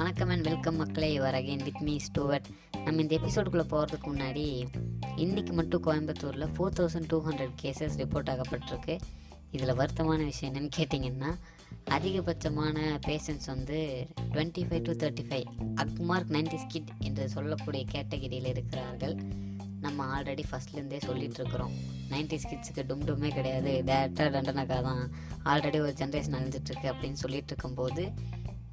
வணக்கம் and welcome மக்களே. Your again with me Stuart நம்ம இந்த எபிசோடுக்குள்ளே போகிறதுக்கு முன்னாடி இன்றைக்கி மட்டும் கோயம்புத்தூரில் four thousand two hundred cases report ஆகப்பட்டிருக்கு. இதில் வருத்தமான விஷயம் என்னென்னு கேட்டிங்கன்னா அதிகபட்சமான பேஷண்ட்ஸ் வந்து twenty five to thirty five Agmark ninety kid என்று சொல்லக்கூடிய கேட்டகரியில் இருக்கிறார்கள். நம்ம ஆல்ரெடி ஃபஸ்ட்லேருந்தே சொல்லிகிட்ருக்குறோம் நைன்டிஸ் நைன்டி ஸ்கிட்ஸுக்கு டும் டுமே கிடையாது. டேரக்டாக தண்டனக்கா தான் ஆல்ரெடி ஒரு ஜென்ரேஷன் அழிஞ்சிட்ருக்கு அப்படின்னு சொல்லிட்டு இருக்கும்போது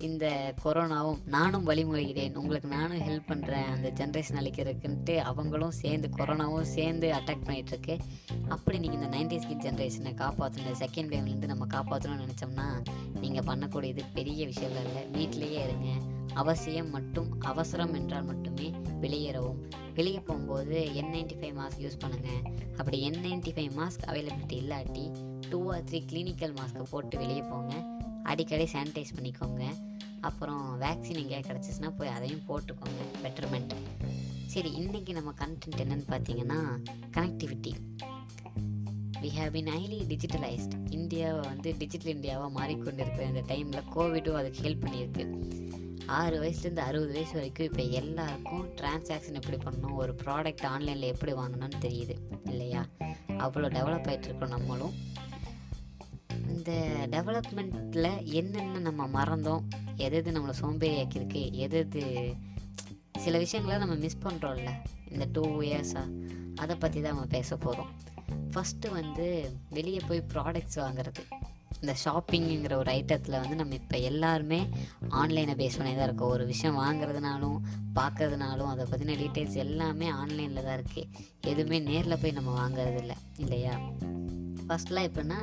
இந்த கொரோனாவும் நானும் வழிமுறைகிறேன். உங்களுக்கு நானும் ஹெல்ப் பண்ணுறேன் அந்த ஜென்ரேஷன் அழிக்கிறதுக்குன்ட்டு அவங்களும் சேர்ந்து கொரோனாவும் சேர்ந்து அட்டாக் பண்ணிகிட்ருக்கு அப்படி நீங்கள் இந்த நைன்டிஸ் கிட் ஜென்ரேஷனை காப்பாற்றணும் செகண்ட் வேவ்லேருந்து நம்ம காப்பாற்றணும்னு நினச்சோம்னா நீங்கள் பண்ணக்கூடியது பெரிய விஷயம் இல்லை. வீட்டிலையே இருங்க. அவசியம் மட்டும் அவசரம் என்றால் மட்டுமே வெளியேறவும். வெளியே போகும்போது N ninety five mask use பண்ணுங்கள் அப்படி N ninety five mask availability இல்லாட்டி டூ ஆர் த்ரீ கிளினிக்கல் மாஸ்க்கை போட்டு வெளியே போங்க. அடிக்கடி சானிடைஸ் பண்ணிக்கோங்க. அப்புறம் வேக்சின் எங்கேயா கிடச்சிச்சின்னா போய் அதையும் போட்டுக்கோங்க பெட்டர்மெண்ட் சரி இன்றைக்கி நம்ம கண்டென்ட் என்னன்னு பார்த்தீங்கன்னா connectivity we have been highly digitalised இந்தியாவை வந்து டிஜிட்டல் இந்தியாவாக மாறிக்கொண்டிருக்கிற இந்த டைமில் கோவிடும் அதுக்கு ஹெல்ப் பண்ணியிருக்கு. ஆறு வயசுலேருந்து அறுபது வயசு வரைக்கும் இப்போ எல்லாருக்கும் டிரான்சாக்ஷன் எப்படி பண்ணணும் ஒரு ப்ராடக்ட் ஆன்லைனில் எப்படி வாங்கணும்னு தெரியுது இல்லையா? அவ்வளோ டெவலப் ஆகிட்டு இருக்கோம் நம்மளும். இந்த டெவலப்மெண்ட்டில் என்னென்ன நம்ம மறந்தோம்? எது எது நம்மளை சோம்பேறியாக்கியிருக்கு? எது எது சில விஷயங்களை நம்ம மிஸ் பண்ணுறோம்ல இந்த டூ இயர்ஸாக அதை பற்றி தான் நம்ம பேச போகிறோம் ஃபஸ்ட்டு வந்து வெளியே போய் ப்ராடக்ட்ஸ் வாங்குறது. இந்த ஷாப்பிங்குங்கிற ஒரு ஐட்டத்தில் வந்து நம்ம இப்போ எல்லாருமே ஆன்லைனை பேஸ் பண்ணி தான் இருக்கோம். ஒரு விஷயம் வாங்குறதுனாலும் பார்க்கறதுனாலும் அதை பற்றின டீட்டெயில்ஸ் எல்லாமே ஆன்லைனில் தான் இருக்குது எதுவுமே நேரில் போய் நம்ம வாங்குறது இல்லை இல்லையா ஃபஸ்ட்லாம் எப்படின்னா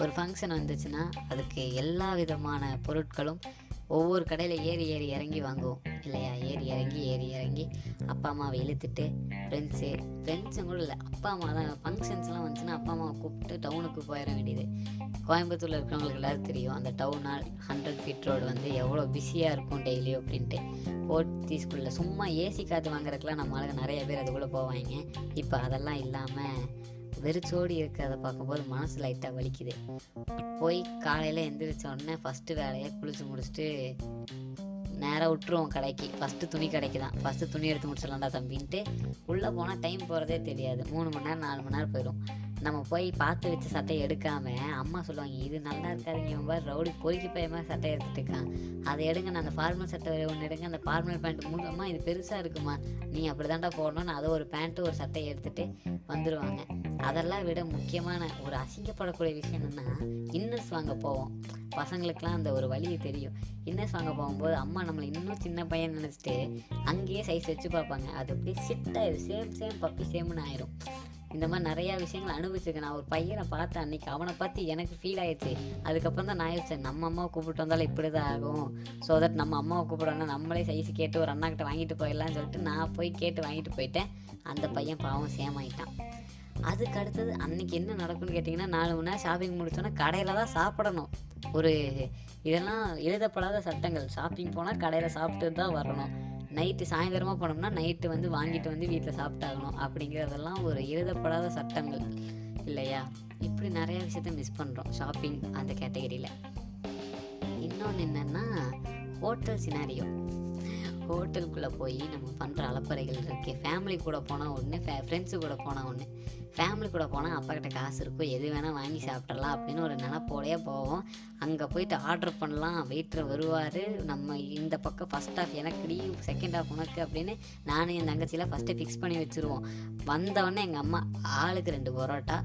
ஒரு ஃபங்க்ஷன் வந்துச்சுன்னா அதுக்கு எல்லா விதமான பொருட்களும் ஒவ்வொரு கடையில் ஏறி ஏறி இறங்கி வாங்குவோம். இல்லையா? ஏறி இறங்கி ஏறி இறங்கி அப்பா அம்மாவை இழுத்துட்டு ஃப்ரெண்ட்ஸு ஃப்ரெண்ட்ஸும் கூட இல்லை அப்பா அம்மா தான். ஃபங்க்ஷன்ஸ்லாம் வந்துச்சுன்னா அப்பா அம்மாவை கூப்பிட்டு டவுனுக்கு போயிட வேண்டியது. கோயம்புத்தூரில் இருக்கிறவங்களுக்கு எல்லாரும் தெரியும் அந்த டவுனால் ஹண்ட்ரட் ஃபீட் ரோடு வந்து எவ்வளோ பிஸியாக இருக்கும் டெய்லியும் அப்படின்ட்டு. போர்த்தி ஸ்கூலில் சும்மா ஏசி காற்று வாங்குறதுக்குலாம் நம்ம ஆளுங்க நிறைய பேர் அதுக்குள்ளே போவாங்க. இப்போ அதெல்லாம் இல்லாமல் வெறிச்சோடி இருக்கிறத பார்க்கும்போது மனசு லைட்டாக வலிக்குது. போய் காலையில் எந்திரிச்ச உடனே ஃபஸ்ட்டு வேலையை குளிச்சு முடிச்சுட்டு நேராக விட்டுருவோம் கடைக்கு. ஃபஸ்ட்டு துணி கடைக்கு தான். ஃபஸ்ட்டு துணி எடுத்து முடிச்சிடலாம்டா தம்பின்ட்டு உள்ளே போனால் டைம் போகிறதே தெரியாது. மூணு மணி நேரம் நாலு மணி நேரம் போயிடும். நம்ம போய் பார்த்து வச்ச சட்டையை எடுக்காமல் அம்மா சொல்லுவாங்க இது நல்லா இருக்காதுங்க இவன் பாரு ரவுடி பொறுக்கி பயமாக சட்டை எடுத்துட்டு இருக்கான். அதை எடுங்க நான் அந்த ஃபார்மல் சட்டை ஒன்று எடுங்க அந்த ஃபார்மல் பேண்ட் மூலமாக இது பெருசாக இருக்குமா? நீ அப்படி தாண்டா போடணும்னு அதை ஒரு பேண்ட்டு ஒரு சட்டையை எடுத்துகிட்டு வந்துடுவாங்க அதெல்லாம் விட முக்கியமான ஒரு அசிங்கப்படக்கூடிய விஷயம் என்னென்னா இன்னர்ஸ் வாங்க போவோம். பசங்களுக்கெலாம் அந்த ஒரு வழியை தெரியும். இன்னர்ஸ் வாங்க போகும்போது அம்மா நம்மளை இன்னும் சின்ன பையன் நினச்சிட்டு அங்கேயே சைஸ் வச்சு பார்ப்பாங்க. அது அப்படியே ஷிட் சேம் சேம் பப்பி சேம்னு ஆயிரும். இந்த மாதிரி நிறையா விஷயங்கள் அனுபவிச்சிருக்கேன். நான் ஒரு பையனை பார்த்தேன் அன்றைக்கி அவனை பார்த்து எனக்கு ஃபீல் ஆயிடுச்சு. அதுக்கப்புறம் தான் நான் யோசிச்சேன் நம்ம அம்மாவை கூப்பிட்டு வந்தாலும் இப்படி தான் ஆகும். ஸோ தட் நம்ம அம்மாவை கூப்பிடணும் நம்மளே சைஸ் கேட்டு ஒரு அண்ணாக்கிட்ட வாங்கிட்டு போயிடலாம்னு சொல்லிட்டு நான் போய் கேட்டு வாங்கிட்டு போயிட்டேன். அந்த பையன் பாவம் சேமாயிட்டான். அதுக்கு அடுத்தது அன்னைக்கு என்ன நடக்கும்னு கேட்டிங்கன்னா நாலு மணி நேரம் ஷாப்பிங் முடிச்சோன்னா கடையில் தான் சாப்பிடணும். ஒரு இதெல்லாம் எழுதப்படாத சட்டங்கள். ஷாப்பிங் போனால் கடையில் சாப்பிட்டு தான் வரணும். நைட்டு சாயந்தரமாக போனோம்னா நைட்டு வந்து வாங்கிட்டு வந்து வீட்டில் சாப்பிட்டாகணும். அப்படிங்கிறதெல்லாம் ஒரு எழுதப்படாத சட்டங்கள். இல்லையா? இப்படி நிறைய விஷயத்த மிஸ் பண்ணுறோம் ஷாப்பிங் அந்த கேட்டகரியில் இன்னொன்று என்னென்னா ஹோட்டல் சினாரியோ ஹோட்டலுக்குள்ளே போய் நம்ம பண்ணுற அலப்பறைகள் இருக்குது ஃபேமிலி கூட போனால் ஒன்று ஃபே ஃப்ரெண்ட்ஸு கூட போனால் ஒன்று. ஃபேமிலி கூட போனால் அப்பாக்கிட்ட காசு இருக்கும். எது வேணால் வாங்கி சாப்பிட்றலாம் அப்படின்னு ஒரு நினப்போடையே போவோம். அங்கே போயிட்டு ஆர்டர் பண்ணலாம். வெயிட்டர் வருவார். நம்ம இந்த பக்கம் ஃபஸ்ட் ஹாஃப் எனக்கு டி செகண்ட் ஹாஃப் உனக்கு அப்படின்னு நானும் என் தங்கச்சியில் ஃபஸ்ட்டு ஃபிக்ஸ் பண்ணி வச்சுருவோம். வந்தவொடனே எங்கள் அம்மா ஆளுக்கு ரெண்டு பரோட்டா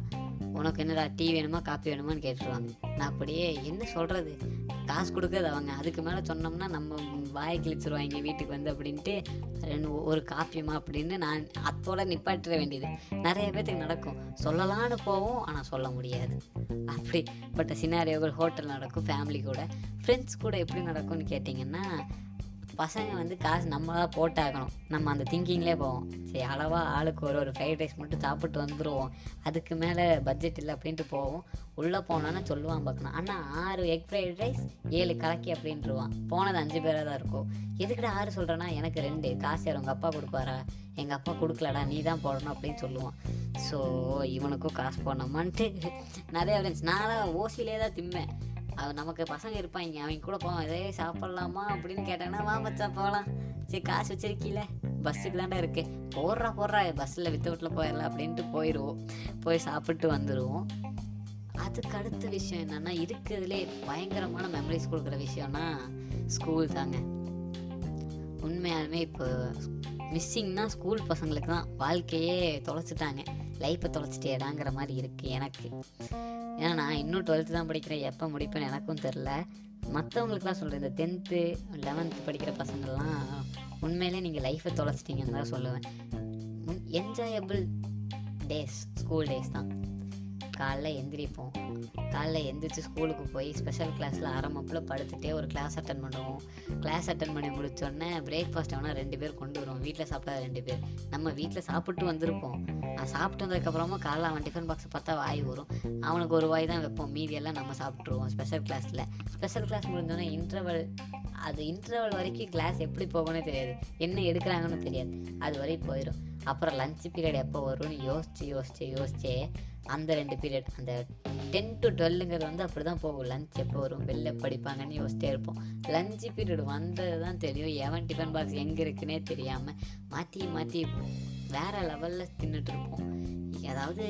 உனக்கு என்னடா டீ வேணுமா காப்பி வேணுமான்னு கேட்டுருவாங்க. நான் அப்படியே என்ன சொல்கிறது காசு கொடுக்குறது அவங்க. அதுக்கு மேலே சொன்னோம்னா நம்ம வாய் கிழிச்சிருவாங்க வீட்டுக்கு வந்து அப்படின்ட்டு. ரெண்டு ஒரு காப்பியமா அப்படின்னு நான் அத்தோட நிப்பாட்டிட வேண்டியது. நிறைய பேர்த்துக்கு நடக்கும். சொல்லலான்னு போவோம் ஆனால் சொல்ல முடியாது. அப்படி பட் ஹோட்டல் நடக்கும் ஃபேமிலி கூட. ஃப்ரெண்ட்ஸ் கூட எப்படி நடக்கும்னு கேட்டிங்கன்னா பசங்க வந்து காசு நம்ம தான் போட்டாகணும். நம்ம அந்த திங்கிங்லேயே போவோம். சரி அளவாக ஆளுக்கு ஒரு ஒரு ஃப்ரைட் ரைஸ் மட்டும் சாப்பிட்டு வந்துடுவோம் அதுக்கு மேலே பட்ஜெட் இல்லை அப்படின்ட்டு போவோம். உள்ளே போனோன்னா சொல்லுவான் பார்க்கணும். ஆனால் ஆறு எக் ஃப்ரைட் ரைஸ் ஏழு கலக்கி அப்படின்ட்டுருவான். போனது அஞ்சு பேராக தான் இருக்கும். எதுக்கடா ஆறு சொல்கிறேன்னா எனக்கு ரெண்டு. காசு யார் உங்கள் அப்பா கொடுப்பாரா? எங்கள் அப்பா கொடுக்கலடா நீ தான் போடணும் அப்படின்னு சொல்லுவான். ஸோ இவனுக்கும் காசு போடணுமான்ட்டு நிறைய இருந்துச்சு நான் ஓசிலே தான் திம்பேன். அவன் நமக்கு பசங்க இருப்பாங்க. அவங்க கூட போவான் இதே சாப்பிட்லாமா? அப்படின்னு கேட்டாங்கன்னா வா மச்சான் போகலாம் சரி காசு வச்சிருக்கீல. பஸ்ஸுக்கு தாண்டா இருக்கு. போடுறா போடுறா. பஸ்ஸில் வித்த வீட்டில் போயிடலாம் அப்படின்ட்டு போயிடுவோம் போய் சாப்பிட்டு வந்துடுவோம் அதுக்கு அடுத்த விஷயம் என்னென்னா இருக்கிறதுலே பயங்கரமான மெமரிஸ் கொடுக்குற விஷயம்னா ஸ்கூல் தாங்க. உண்மையாலுமே இப்போ மிஸ்ஸிங்னா ஸ்கூல் பசங்களுக்கு தான் வாழ்க்கையே தொலைச்சிட்டாங்க. லைஃப்பை தொலைச்சிட்டேடாங்கிற மாதிரி இருக்குது எனக்கு. ஏன்னா நான் இன்னும் டுவெல்த்து தான் படிக்கிறேன். எப்போ முடிப்பேன்னு எனக்கும் தெரில மற்றவங்களுக்குலாம் சொல்கிறேன் இந்த டென்த்து லெவன்த்து படிக்கிற பசங்கள்லாம் உண்மையிலே நீங்கள் லைஃப்பை தொலைச்சிட்டிங்கன்னு தான் சொல்லுவேன். என்ஜாயபிள் டேஸ் ஸ்கூல் டேஸ் தான். காலைல எந்திரிப்போம். காலைல எந்திரிச்சு ஸ்கூலுக்கு போய் ஸ்பெஷல் கிளாஸில் ஆரம்பப்பில் படுத்துகிட்டே ஒரு கிளாஸ் அட்டன் பண்ணுவோம். கிளாஸ் அட்டன் பண்ணி முடிச்சோடனே பிரேக்ஃபாஸ்ட் வேணால் ரெண்டு பேர் கொண்டு வருவோம். வீட்டில் சாப்பிட்டா ரெண்டு பேர். நம்ம வீட்டில் சாப்பிட்டு வந்திருப்போம். நான் சாப்பிட்டு வந்ததுக்கப்புறமா காலைல அவன் டிஃபன் பாக்ஸ் பார்த்தா வாய் வரும் அவனுக்கு ஒரு வாய் தான் வைப்போம். மீதியெல்லாம் நம்ம சாப்பிட்ருவோம் ஸ்பெஷல் கிளாஸில் ஸ்பெஷல் கிளாஸ் முடிஞ்சோடனே இன்டர்வல் அது இன்டர்வல் வரைக்கும் கிளாஸ் எப்படி போகணும்னு தெரியாது. என்ன எடுக்கிறாங்கன்னு தெரியாது. அது வரைக்கும் போயிடும் அப்புறம் லஞ்ச் பீரியட் எப்போ வரும்னு யோசிச்சு யோசிச்சு யோசிச்சே அந்த ரெண்டு பீரியட் அந்த டென் டு டுவெல்லுங்கிறது வந்து அப்படி தான் போகும். லஞ்ச் எப்போ வரும் வெளில படிப்பாங்கன்னு யோசிச்சிட்டே இருப்போம். லஞ்ச் பீரியட் வந்தது தான் தெரியும். எவன் டிஃபன் பாக்ஸ் எங்கே இருக்குன்னே தெரியாமல் மாற்றி மாற்றி வேறு லெவலில் தின்னுட்டு இருப்போம் அதாவது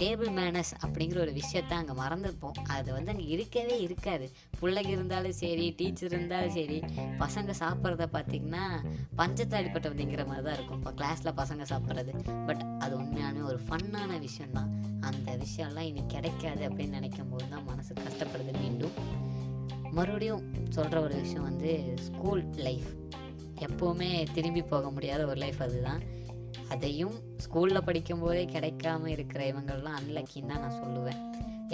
டேபிள் மேனஸ் அப்படிங்கிற ஒரு விஷயத்த அங்கே மறந்துருப்போம். அது வந்து அங்கே இருக்கவே இருக்காது. பிள்ளைங்க இருந்தாலும் சரி டீச்சர் இருந்தாலும் சரி பசங்க சாப்பிட்றத பார்த்திங்கன்னா பஞ்சத்தாடி பட்டவதிங்கிற மாதிரி தான் இருக்கும். இப்போ கிளாஸில் பசங்க சாப்பிட்றது. பட் அது உண்மையான ஒரு ஃபன்னான விஷயந்தான் அந்த விஷயம்லாம் இனி கிடைக்காது அப்படின்னு நினைக்கும் போது தான் மனசு கஷ்டப்படுது மீண்டும். மறுபடியும் சொல்கிற ஒரு விஷயம் வந்து ஸ்கூல் லைஃப் எப்போவுமே திரும்பி போக முடியாத ஒரு லைஃப் அதுதான். அதையும் ஸ்கூலில் படிக்கும்போதே கிடைக்காம இருக்கிற இவங்கள்லாம் அன்லக்கின்னு தான் நான் சொல்லுவேன்.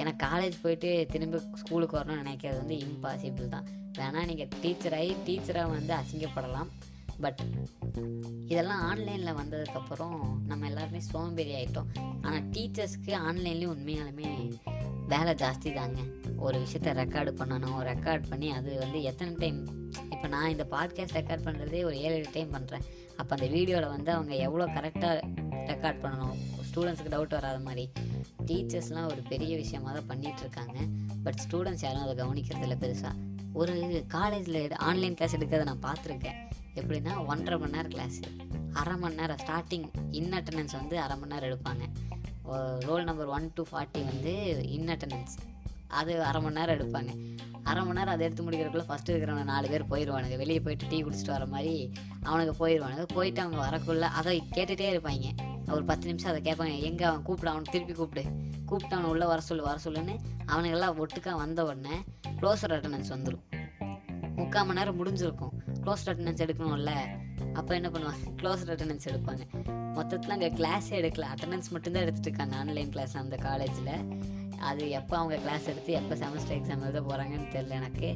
ஏன்னா காலேஜ் போயிட்டு திரும்ப ஸ்கூலுக்கு வரணும்னு நினைக்கிறது வந்து இம்பாசிபிள் தான். வேணால் நீங்கள் டீச்சராகி டீச்சராக வந்து அசிங்கப்படலாம். பட் இதெல்லாம் ஆன்லைனில் வந்ததுக்கப்புறம் நம்ம எல்லாருமே சோம்பேறி ஆகிட்டோம் ஆனால் டீச்சர்ஸ்க்கு ஆன்லைன்லேயும் உண்மையாலுமே வேலை ஜாஸ்தி தாங்க. ஒரு விஷயத்த ரெக்கார்டு பண்ணணும் ரெக்கார்ட் பண்ணி அது வந்து எத்தனை டைம் இப்போ நான் இந்த பாட்காஸ்ட் ரெக்கார்ட் பண்ணுறதே ஒரு ஏழு எட்டு டைம் பண்ணுறேன் அப்போ அந்த வீடியோவில் வந்து அவங்க எவ்வளோ கரெக்டாக ரெக்கார்ட் பண்ணணும்? ஸ்டூடெண்ட்ஸுக்கு டவுட் வராத மாதிரி. டீச்சர்ஸ்லாம் ஒரு பெரிய விஷயமாக தான் பண்ணிகிட்ருக்காங்க பட் ஸ்டூடெண்ட்ஸ் யாரும் அதை கவனிக்கிறதில்ல பெருசாக ஒரு காலேஜில் ஆன்லைன் கிளாஸ் எடுக்கிறத நான் பார்த்துருக்கேன். எப்படின்னா ஒன்றரை மணி நேரம் கிளாஸு அரை மணி நேரம் ஸ்டார்டிங் இன் அட்டண்டன்ஸ் வந்து அரை மணி நேரம் எடுப்பாங்க. Roll number one to forty வந்து இன் அட்டண்டன்ஸ் அது அரை மணி நேரம் எடுப்பாங்க. அரை மணி நேரம் அதை எடுத்து முடிக்கிறதுக்குள்ள ஃபஸ்ட்டு இருக்கிறவங்க நாலு பேர் போயிடுவானுங்க வெளியே போயிட்டு டீ குடிச்சிட்டு வர மாதிரி அவனுக்கு போயிடுவானுங்க போயிட்டு அவங்க வரக்குள்ள அதை கேட்டுகிட்டே இருப்பாங்க. ஒரு பத்து நிமிஷம் அதை கேட்பாங்க. எங்கே அவன் கூப்பிட அவனை திருப்பி கூப்பிடு. கூப்பிட்டு அவனை உள்ளே வர சொல்லு வர சொல்லுன்னு அவனுங்கெல்லாம் ஒட்டுக்கா வந்த உடனே க்ளோஸர் அட்டண்டன்ஸ் வந்துடும் முக்கால் மணி நேரம் முடிஞ்சிருக்கும். க்ளோஸ் அட்டண்டன்ஸ் எடுக்கணும்ல. அப்போ என்ன பண்ணுவாங்க? க்ளோஸ் அட்டண்டன்ஸ் எடுப்பாங்க. மொத்தத்தில் அங்கே கிளாஸே எடுக்கல. அட்டண்டன்ஸ் மட்டும்தான் எடுத்துகிட்டு இருக்காங்க. ஆன்லைன் கிளாஸ் அந்த காலேஜில் அது எப்போ அவங்க கிளாஸ் எடுத்து எப்போ செமஸ்டர் எக்ஸாம் எழுத போகிறாங்கன்னு தெரில எனக்கு.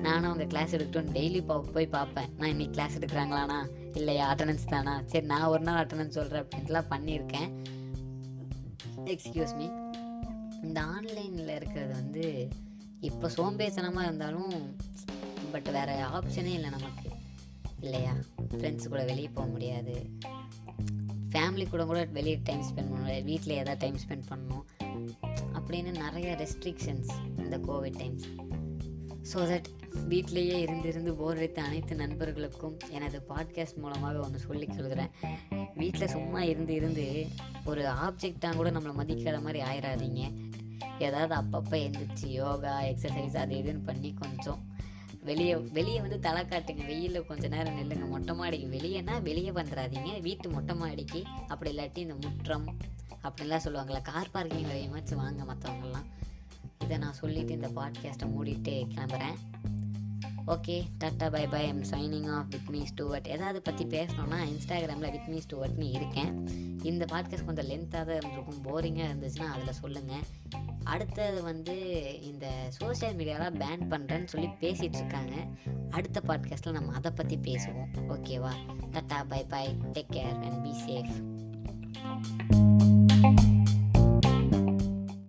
நானும் அவங்க கிளாஸ் எடுக்கட்டும் டெய்லி பா போய் பார்ப்பேன். நான் இன்னைக்கு கிளாஸ் எடுக்கிறாங்களாண்ணா? இல்லையா? அட்டண்டன்ஸ் தானா? சரி நான் ஒரு நாள் அட்டண்டன்ஸ் சொல்கிறேன் அப்படின்ட்டுலாம் பண்ணியிருக்கேன். எக்ஸ்கியூஸ் மீ இந்த ஆன்லைனில் இருக்கிறது வந்து இப்போ சோம்பேத்தனமாக இருந்தாலும் பட் வேறு ஆப்ஷனே இல்லை நமக்கு. இல்லையா? ஃப்ரெண்ட்ஸ் கூட வெளியே போக முடியாது. ஃபேமிலி கூட கூட வெளியே டைம் ஸ்பெண்ட் பண்ண முடியாது. வீட்டில் ஏதாவது டைம் ஸ்பெண்ட் பண்ணணும். அப்படின்னு நிறைய ரெஸ்ட்ரிக்ஷன்ஸ் இந்த கோவிட் டைம்ஸ் ஸோ தட் வீட்டிலேயே இருந்து இருந்து போர் அடித்த அனைத்து நண்பர்களுக்கும் எனது பாட்காஸ்ட் மூலமாக ஒன்று சொல்லி சொல்கிறேன் வீட்டில் சும்மா இருந்து இருந்து ஒரு ஆப்ஜெக்டாக கூட நம்மளை மதிக்காத மாதிரி ஆயிடாதீங்க ஏதாவது அப்பப்போ எழுந்திரிச்சு யோகா எக்ஸசைஸ் அது இதுன்னு பண்ணி கொஞ்சம் வெளியே வெளியே வந்து தலை காட்டுங்க. வெயிலில் கொஞ்ச நேரம் நில்லுங்க. மொட்டை மாடிக்கு வெளியேனா வெளியே வந்துடாதீங்க வீட்டு மொட்டை மாடிக்கு. அப்படி இல்லாட்டி இந்த முற்றம் அப்படின்லாம் சொல்லுவாங்களே கார் பார்க்கிங் வரையுமாச்சும் வாங்க மற்றவங்கலாம் இதை நான் சொல்லிவிட்டு இந்த பாட்காஸ்ட்டை மூடிட்டு கிளம்புறேன். Okay tata bye bye I'm signing off with me Stuart ஏதாவது பற்றி பேசணும்னா இன்ஸ்டாகிராமில் வித் மீ ஸ்டூவர்ட்னு இருக்கேன். இந்த பாட்காஸ்ட் கொஞ்சம் லென்த்தாக தான் இருந்திருக்கும். போரிங்காக இருந்துச்சுன்னா அதில் சொல்லுங்கள் அடுத்தது வந்து இந்த சோஷியல் மீடியாவெலாம் பேன் பண்ணுறேன்னு சொல்லி பேசிகிட்டு இருக்காங்க. அடுத்த பாட்காஸ்ட்டில் நம்ம அதை பற்றி பேசுவோம். ஓகேவா tata bye bye take care and be safe